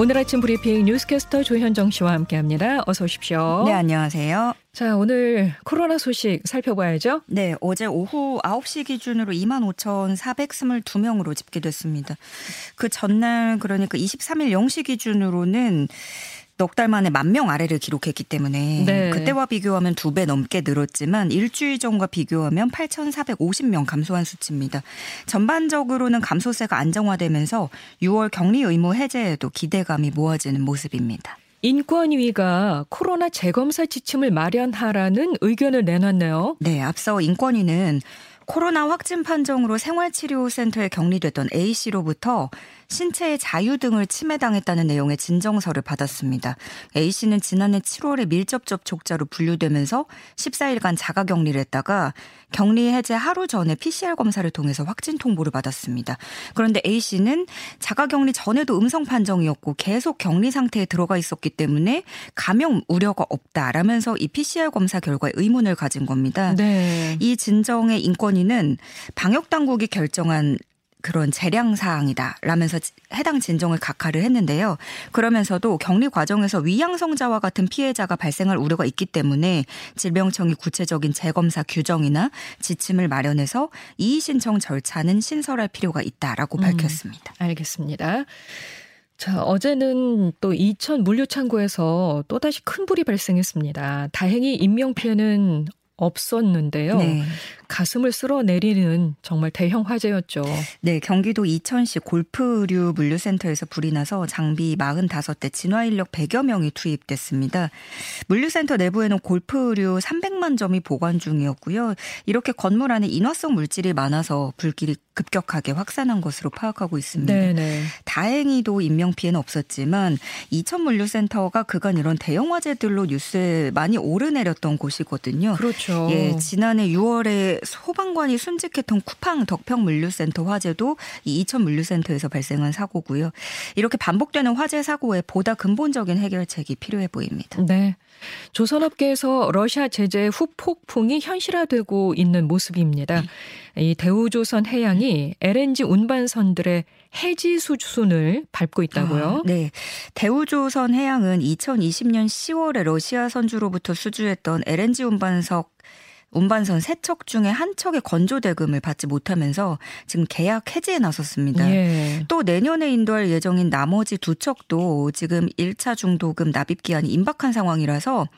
오늘 아침 브리핑 뉴스캐스터 조현정 씨와 함께합니다. 어서 오십시오. 네, 안녕하세요. 자, 오늘 코로나 소식 살펴봐야죠. 네, 어제 오후 9시 기준으로 2만 5,422명으로 집계됐습니다. 그 전날 그러니까 23일 0시 기준으로는 넉 달 만에 만 명 아래를 기록했기 때문에 네. 그때와 비교하면 두 배 넘게 늘었지만 일주일 전과 비교하면 8,450명 감소한 수치입니다. 전반적으로는 감소세가 안정화되면서 6월 격리 의무 해제에도 기대감이 모아지는 모습입니다. 인권위가 코로나 재검사 지침을 마련하라는 의견을 내놨네요. 네, 앞서 인권위는 코로나 확진 판정으로 생활치료센터에 격리됐던 A씨로부터 신체의 자유 등을 침해당했다는 내용의 진정서를 받았습니다. A씨는 지난해 7월에 밀접 접촉자로 분류되면서 14일간 자가 격리를 했다가 격리 해제 하루 전에 PCR 검사를 통해서 확진 통보를 받았습니다. 그런데 A씨는 자가 격리 전에도 음성 판정이었고 계속 격리 상태에 들어가 있었기 때문에 감염 우려가 없다라면서 이 PCR 검사 결과에 의문을 가진 겁니다. 네. 이 진정의 인권 위는 방역 당국이 결정한 그런 재량 사항이다 라면서 해당 진정을 각하를 했는데요. 그러면서도 격리 과정에서 위양성자와 같은 피해자가 발생할 우려가 있기 때문에 질병청이 구체적인 재검사 규정이나 지침을 마련해서 이의 신청 절차는 신설할 필요가 있다라고 음, 밝혔습니다. 알겠습니다. 자, 어제는 또 이천 물류창고에서 또다시 큰 불이 발생했습니다. 다행히 인명 피해는 없었는데요. 네. 가슴을 쓸어내리는 정말 대형 화재였죠. 네, 경기도 이천시 골프류 물류센터에서 불이 나서 장비 45대 진화 인력 100여 명이 투입됐습니다. 물류센터 내부에는 골프류 300만 점이 보관 중이었고요. 이렇게 건물 안에 인화성 물질이 많아서 불길이 급격하게 확산한 것으로 파악하고 있습니다. 네네. 다행히도 인명 피해는 없었지만 이천 물류센터가 그간 이런 대형 화재들로 뉴스에 많이 오르내렸던 곳이거든요. 그렇죠. 예, 지난해 6월에 소방관이 순직했던 쿠팡 덕평 물류센터 화재도 이 이천 물류센터에서 발생한 사고고요. 이렇게 반복되는 화재 사고에 보다 근본적인 해결책이 필요해 보입니다. 네. 조선업계에서 러시아 제재 후폭풍이 현실화되고 있는 모습입니다. 이 대우조선 해양이 LNG 운반선들의 해지 수준을 밟고 있다고요? 아, 네. 대우조선 해양은 2020년 10월에 러시아 선주로부터 수주했던 LNG 운반석 운반선 세 척 중에 한 척의 건조 대금을 받지 못하면서 지금 계약 해지에 나섰습니다. 예. 또 내년에 인도할 예정인 나머지 두 척도 지금 1차 중도금 납입 기한이 임박한 상황이라서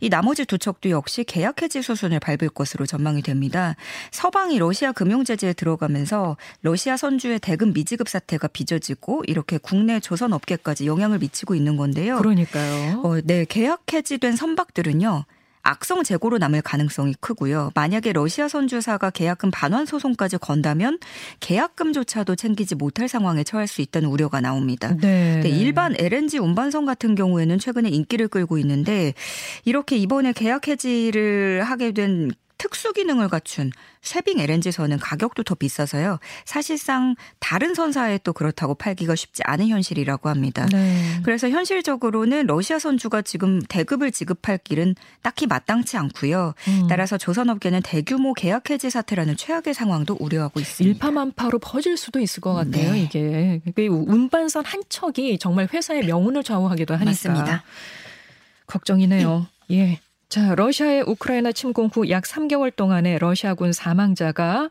이 나머지 두 척도 역시 계약 해지 수순을 밟을 것으로 전망이 됩니다. 서방이 러시아 금융 제재에 들어가면서 러시아 선주의 대금 미지급 사태가 빚어지고 이렇게 국내 조선 업계까지 영향을 미치고 있는 건데요. 그러니까요. 어, 네, 계약 해지된 선박들은요. 악성 재고로 남을 가능성이 크고요. 만약에 러시아 선주사가 계약금 반환 소송까지 건다면 계약금조차도 챙기지 못할 상황에 처할 수 있다는 우려가 나옵니다. 네. 일반 LNG 운반선 같은 경우에는 최근에 인기를 끌고 있는데 이렇게 이번에 계약 해지를 하게 된 특수 기능을 갖춘 쉐빙 LNG선은 가격도 더 비싸서요. 사실상 다른 선사에 또 그렇다고 팔기가 쉽지 않은 현실이라고 합니다. 네. 그래서 현실적으로는 러시아 선주가 지금 대급을 지급할 길은 딱히 마땅치 않고요. 음. 따라서 조선업계는 대규모 계약 해지 사태라는 최악의 상황도 우려하고 있습니다. 일파만파로 퍼질 수도 있을 것 같아요. 네. 이게 운반선 한 척이 정말 회사의 명운을 좌우하기도 하니까. 맞습니다. 걱정이네요. 예. 자, 러시아의 우크라이나 침공 후 약 3개월 동안의 러시아군 사망자가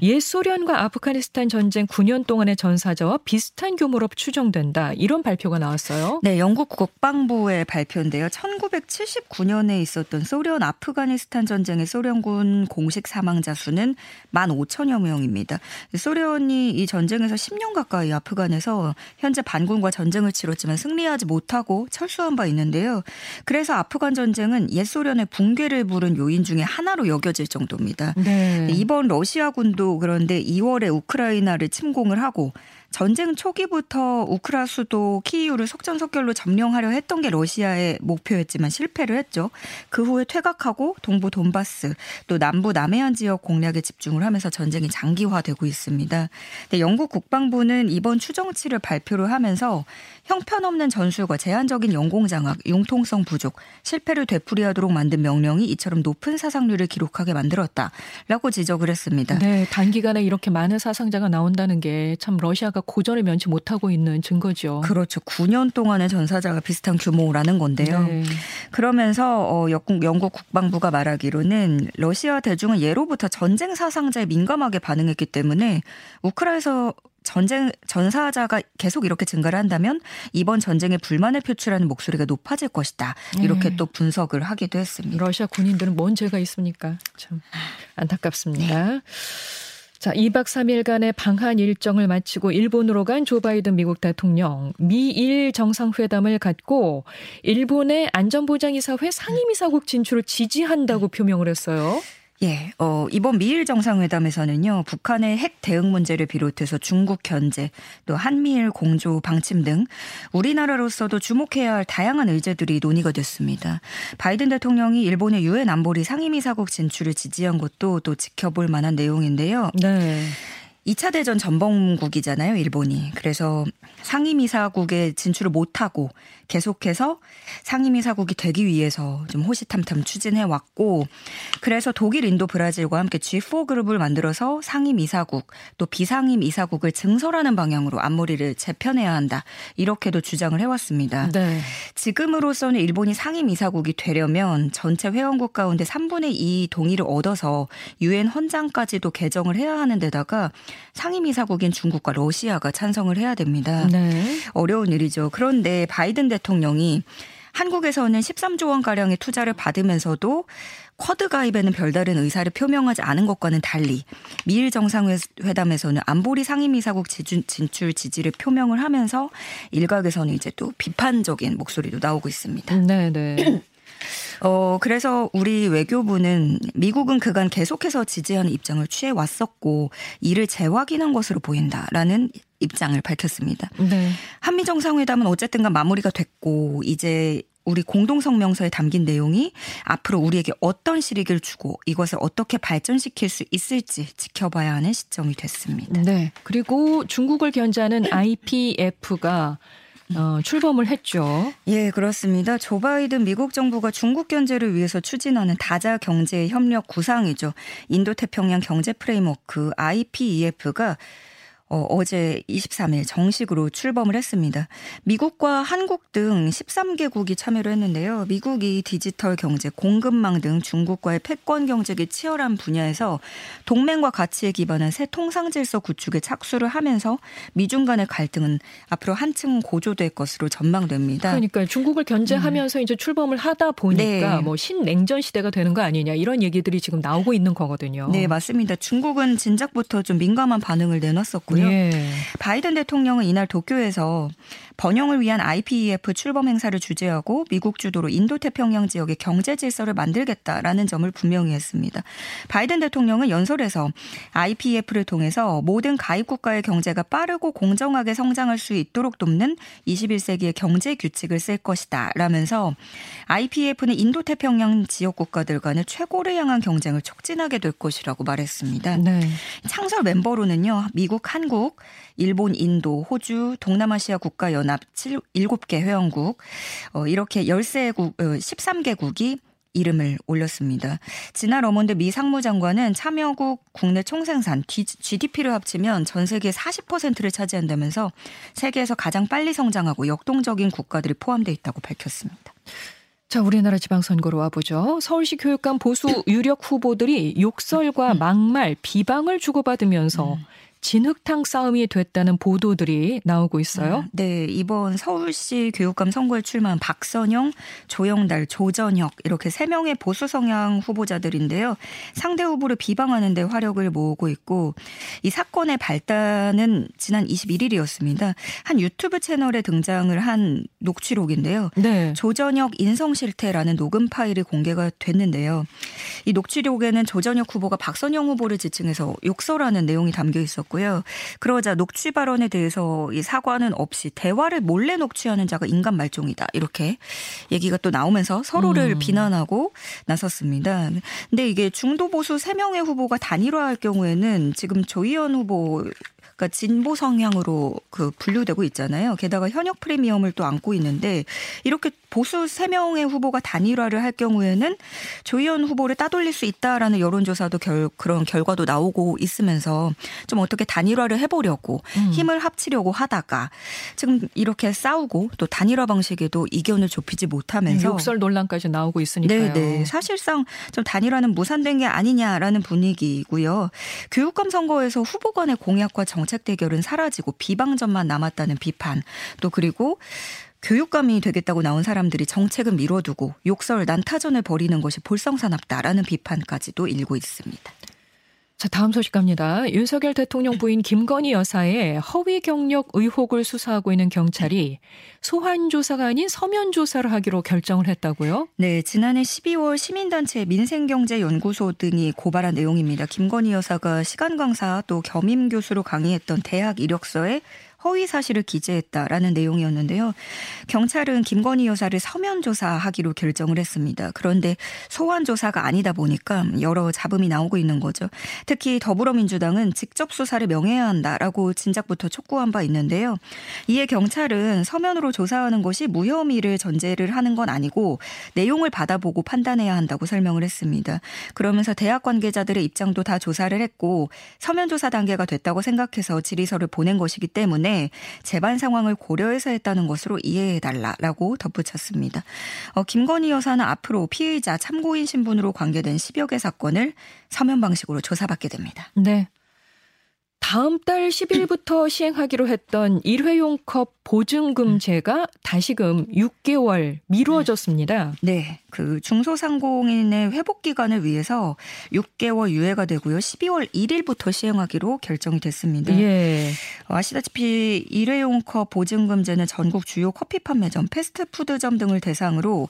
옛 소련과 아프가니스탄 전쟁 9년 동안의 전사자와 비슷한 규모로 추정된다. 이런 발표가 나왔어요. 네, 영국 국방부의 발표인데요. 1979년에 있었던 소련 아프가니스탄 전쟁의 소련군 공식 사망자 수는 15,000여 명입니다. 소련이 이 전쟁에서 10년 가까이 아프간에서 현재 반군과 전쟁을 치렀지만 승리하지 못하고 철수한 바 있는데요. 그래서 아프간 전쟁은 옛 소련의 붕괴를 부른 요인 중에 하나로 여겨질 정도입니다. 네. 이번 러시아군도 또 그런데 2월에 우크라이나를 침공을 하고 전쟁 초기부터 우크라 수도 키이우를 속전속결로 점령하려 했던 게 러시아의 목표였지만 실패를 했죠. 그 후에 퇴각하고 동부 돈바스 또 남부 남해안 지역 공략에 집중을 하면서 전쟁이 장기화되고 있습니다. 근데 영국 국방부는 이번 추정치를 발표를 하면서 형편없는 전술과 제한적인 영공장악, 융통성 부족, 실패를 되풀이하도록 만든 명령이 이처럼 높은 사상률을 기록하게 만들었다라고 지적을 했습니다. 네, 단기간에 이렇게 많은 사상자가 나온다는 게 참 러시아가 고전을 면치 못하고 있는 증거죠. 그렇죠. 9년 동안의 전사자가 비슷한 규모라는 건데요. 네. 그러면서 어, 영국, 영국 국방부가 말하기로는 러시아 대중은 예로부터 전쟁 사상자에 민감하게 반응했기 때문에 우크라이나에서 전쟁 전사자가 계속 이렇게 증가를 한다면 이번 전쟁에 불만을 표출하는 목소리가 높아질 것이다. 이렇게 네. 또 분석을 하기도 했습니다. 러시아 군인들은 뭔 죄가 있습니까? 참 안타깝습니다. 네. 자, 2박 3일간의 방한 일정을 마치고 일본으로 간 조 바이든 미국 대통령 미일 정상회담을 갖고 일본의 안전보장이사회 상임이사국 진출을 지지한다고 표명을 했어요. 예, 어, 이번 미일 정상회담에서는요, 북한의 핵 대응 문제를 비롯해서 중국 견제, 또 한미일 공조 방침 등 우리나라로서도 주목해야 할 다양한 의제들이 논의가 됐습니다. 바이든 대통령이 일본의 유엔 안보리 상임이사국 진출을 지지한 것도 또 지켜볼 만한 내용인데요. 네. 2차 대전 전범국이잖아요, 일본이. 그래서 상임이사국에 진출을 못하고 계속해서 상임이사국이 되기 위해서 좀 호시탐탐 추진해 왔고, 그래서 독일, 인도, 브라질과 함께 G4 그룹을 만들어서 상임이사국, 또 비상임이사국을 증설하는 방향으로 앞머리를 재편해야 한다. 이렇게도 주장을 해왔습니다. 네. 지금으로서는 일본이 상임이사국이 되려면 전체 회원국 가운데 3분의 2 동의를 얻어서 유엔 헌장까지도 개정을 해야 하는 데다가 상임이사국인 중국과 러시아가 찬성을 해야 됩니다. 네. 어려운 일이죠. 그런데 바이든 대통령이 한국에서는 13조 원 가량의 투자를 받으면서도 쿼드 가입에는 별다른 의사를 표명하지 않은 것과는 달리 미일 정상회담에서는 안보리 상임이사국 진출 지지를 표명을 하면서 일각에서는 이제 또 비판적인 목소리도 나오고 있습니다. 네, 네. 어, 그래서 우리 외교부는 미국은 그간 계속해서 지지하는 입장을 취해 왔었고 이를 재확인한 것으로 보인다라는 입장을 밝혔습니다. 네. 한미 정상회담은 어쨌든간 마무리가 됐고 이제 우리 공동성명서에 담긴 내용이 앞으로 우리에게 어떤 실익을 주고 이것을 어떻게 발전시킬 수 있을지 지켜봐야 하는 시점이 됐습니다. 네. 그리고 중국을 견제하는 IPF가 어, 출범을 했죠. 예, 그렇습니다. 조 바이든 미국 정부가 중국 견제를 위해서 추진하는 다자 경제 협력 구상이죠. 인도 태평양 경제 프레임워크 IPEF가 어, 어제 23일 정식으로 출범을 했습니다. 미국과 한국 등 13개국이 참여를 했는데요. 미국이 디지털 경제, 공급망 등 중국과의 패권 경쟁이 치열한 분야에서 동맹과 가치에 기반한 새 통상 질서 구축에 착수를 하면서 미중 간의 갈등은 앞으로 한층 고조될 것으로 전망됩니다. 그러니까 중국을 견제하면서 음. 이제 출범을 하다 보니까 네. 뭐 신냉전 시대가 되는 거 아니냐 이런 얘기들이 지금 나오고 있는 거거든요. 네, 맞습니다. 중국은 진작부터 좀 민감한 반응을 내놨었고요. 있고요. 예. 바이든 대통령은 이날 도쿄에서 번영을 위한 IPEF 출범 행사를 주재하고 미국 주도로 인도 태평양 지역의 경제 질서를 만들겠다라는 점을 분명히 했습니다. 바이든 대통령은 연설에서 IPEF를 통해서 모든 가입 국가의 경제가 빠르고 공정하게 성장할 수 있도록 돕는 21세기의 경제 규칙을 쓸 것이다 라면서 IPEF는 인도 태평양 지역 국가들 간의 최고를 향한 경쟁을 촉진하게 될 것이라고 말했습니다. 네. 창설 멤버로는요. 미국, 한국, 일본, 인도, 호주, 동남아시아 국가연합 7, 7개 회원국 어, 이렇게 13국, 13개국이 어, 이름을 올렸습니다. 지난 어몬드 미 상무장관은 참여국 국내 총생산 GDP를 합치면 전 세계 40%를 차지한다면서 세계에서 가장 빨리 성장하고 역동적인 국가들이 포함되어 있다고 밝혔습니다. 자, 우리나라 지방선거로 와보죠. 서울시 교육감 보수 유력 후보들이 욕설과 막말, 비방을 주고받으면서 음. 진흙탕 싸움이 됐다는 보도들이 나오고 있어요. 아, 네, 이번 서울시 교육감 선거에 출마한 박선영, 조영달, 조전혁 이렇게 세 명의 보수 성향 후보자들인데요. 상대 후보를 비방하는 데 화력을 모으고 있고 이 사건의 발단은 지난 21일이었습니다. 한 유튜브 채널에 등장을 한 녹취록인데요. 네. 조전혁 인성 실태라는 녹음 파일이 공개가 됐는데요. 이 녹취록에는 조전혁 후보가 박선영 후보를 지칭해서 욕설하는 내용이 담겨 있었고 있었고요. 그러자 녹취 발언에 대해서 이 사과는 없이 대화를 몰래 녹취하는 자가 인간 말종이다. 이렇게 얘기가 또 나오면서 서로를 음. 비난하고 나섰습니다. 근데 이게 중도 보수 3명의 후보가 단일화할 경우에는 지금 조희연 후보 그러니까 진보 성향으로 그 분류되고 있잖아요. 게다가 현역 프리미엄을 또 안고 있는데 이렇게 보수 3명의 후보가 단일화를 할 경우에는 조희연 후보를 따돌릴 수 있다라는 여론조사도 결, 그런 결과도 나오고 있으면서 좀 어떻게 단일화를 해보려고 음. 힘을 합치려고 하다가 지금 이렇게 싸우고 또 단일화 방식에도 이견을 좁히지 못하면서 욕설 논란까지 나오고 있으니까요. 네, 네. 사실상 좀 단일화는 무산된 게 아니냐라는 분위기고요. 교육감 선거에서 후보 간의 공약과 정책 대결은 사라지고 비방전만 남았다는 비판 또 그리고 교육감이 되겠다고 나온 사람들이 정책은 미뤄두고 욕설 난타전을 벌이는 것이 볼성사납다라는 비판까지도 일고 있습니다. 자, 다음 소식 갑니다. 윤석열 대통령 부인 김건희 여사의 허위 경력 의혹을 수사하고 있는 경찰이 소환 조사가 아닌 서면 조사를 하기로 결정을 했다고요? 네, 지난해 12월 시민단체 민생경제연구소 등이 고발한 내용입니다. 김건희 여사가 시간 강사 또 겸임 교수로 강의했던 대학 이력서에 허위 사실을 기재했다라는 내용이었는데요. 경찰은 김건희 여사를 서면 조사하기로 결정을 했습니다. 그런데 소환 조사가 아니다 보니까 여러 잡음이 나오고 있는 거죠. 특히 더불어민주당은 직접 수사를 명해야 한다라고 진작부터 촉구한 바 있는데요. 이에 경찰은 서면으로 조사하는 것이 무혐의를 전제를 하는 건 아니고 내용을 받아보고 판단해야 한다고 설명을 했습니다. 그러면서 대학 관계자들의 입장도 다 조사를 했고 서면 조사 단계가 됐다고 생각해서 질의서를 보낸 것이기 때문에 때문에 재반 상황을 고려해서 했다는 것으로 이해해달라라고 덧붙였습니다. 어, 김건희 여사는 앞으로 피해자 참고인 신분으로 관계된 10여 개 사건을 서면 방식으로 조사받게 됩니다. 네. 다음 달 10일부터 시행하기로 했던 일회용 컵 보증금제가 다시금 6개월 미루어졌습니다. 네. 그 중소상공인의 회복 기간을 위해서 6개월 유예가 되고요. 12월 1일부터 시행하기로 결정이 됐습니다. 예. 아시다시피 일회용 컵 보증금제는 전국 주요 커피 판매점, 패스트푸드점 등을 대상으로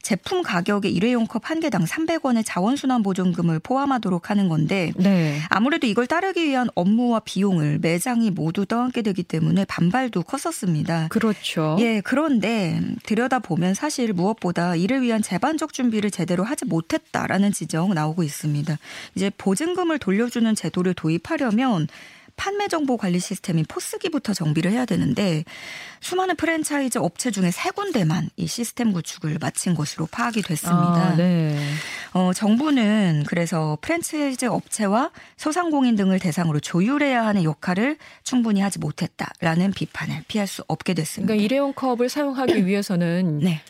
제품 가격의 일회용 컵 한 개당 300원의 자원순환 보증금을 포함하도록 하는 건데 네. 아무래도 이걸 따르기 위한 업무와 비용을 매장이 모두 떠안게 되기 때문에 반발도 컸었습니다. 그렇죠. 예, 그런데 들여다 보면 사실 무엇보다 이를 위한 재반적 준비를 제대로 하지 못했다라는 지적 나오고 있습니다. 이제 보증금을 돌려주는 제도를 도입하려면 판매 정보 관리 시스템인 포스기부터 정비를 해야 되는데 수많은 프랜차이즈 업체 중에 세 군데만 이 시스템 구축을 마친 것으로 파악이 됐습니다. 아, 네. 어, 정부는 그래서 프랜차이즈 업체와 소상공인 등을 대상으로 조율해야 하는 역할을 충분히 하지 못했다라는 비판을 피할 수 없게 됐습니다. 그러니까 일회용 컵을 사용하기 위해서는 네.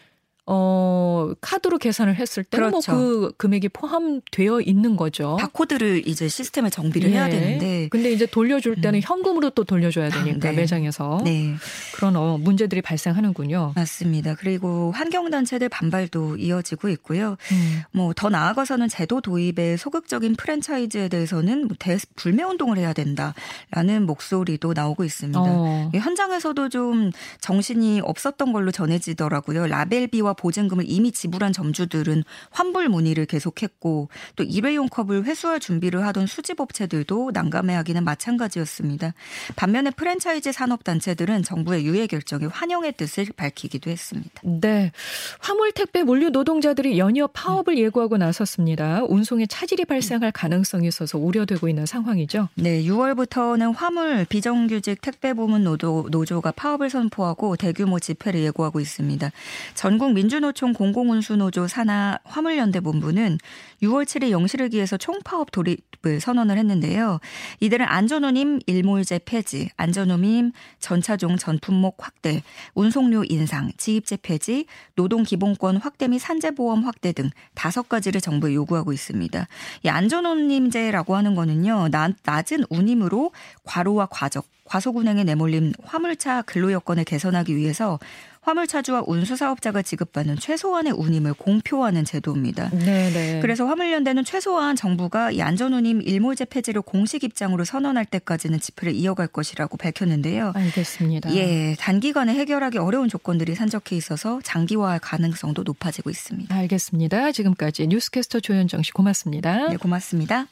어, 카드로 계산을 했을 때는 뭐 그렇죠. 뭐 그 금액이 포함되어 있는 거죠. 바코드를 이제 시스템에 정비를 네. 해야 되는데. 근데 이제 돌려줄 때는 음. 현금으로 또 돌려줘야 되니까 네. 매장에서. 네. 그런 어, 문제들이 발생하는군요. 맞습니다. 그리고 환경단체들 반발도 이어지고 있고요. 음. 뭐더 나아가서는 제도 도입에 소극적인 프랜차이즈에 대해서는 뭐 대, 불매운동을 해야 된다라는 목소리도 나오고 있습니다. 어. 현장에서도 좀 정신이 없었던 걸로 전해지더라고요. 라벨비와 보증금을 이미 지불한 점주들은 환불 문의를 계속했고 또 일회용 컵을 회수할 준비를 하던 수집업체들도 난감해하기는 마찬가지였습니다. 반면에 프랜차이즈 산업단체들은 정부의 유예 결정에 환영의 뜻을 밝히기도 했습니다. 네. 화물 택배 물류 노동자들이 연이어 파업을 예고하고 나섰습니다. 운송에 차질이 발생할 가능성이 있어서 우려되고 있는 상황이죠. 네. 6월부터는 화물 비정규직 택배 부문 노조, 노조가 파업을 선포하고 대규모 집회를 예고하고 있습니다. 전국 민주노총 공공운수노조 산하 화물연대 본부는 6월 7일 영시를 기해서 총파업 돌입을 선언을 했는데요. 이들은 안전운임 일몰제 폐지, 안전운임 전차종 전품목 확대, 운송료 인상, 지입제 폐지, 노동기본권 확대 및 산재보험 확대 등 다섯 가지를 정부에 요구하고 있습니다. 이 안전운임제라고 하는 거는요. 낮은 운임으로 과로와 과적, 과속운행에 내몰린 화물차 근로여건을 개선하기 위해서 화물차주와 운수사업자가 지급받는 최소한의 운임을 공표하는 제도입니다. 네네. 네. 그래서 화물연대는 최소한 정부가 이 안전운임 일몰제 폐지를 공식 입장으로 선언할 때까지는 집회를 이어갈 것이라고 밝혔는데요. 알겠습니다. 예, 단기간에 해결하기 어려운 조건들이 산적해 있어서 장기화할 가능성도 높아지고 있습니다. 알겠습니다. 지금까지 뉴스캐스터 조현정 씨 고맙습니다. 네, 고맙습니다.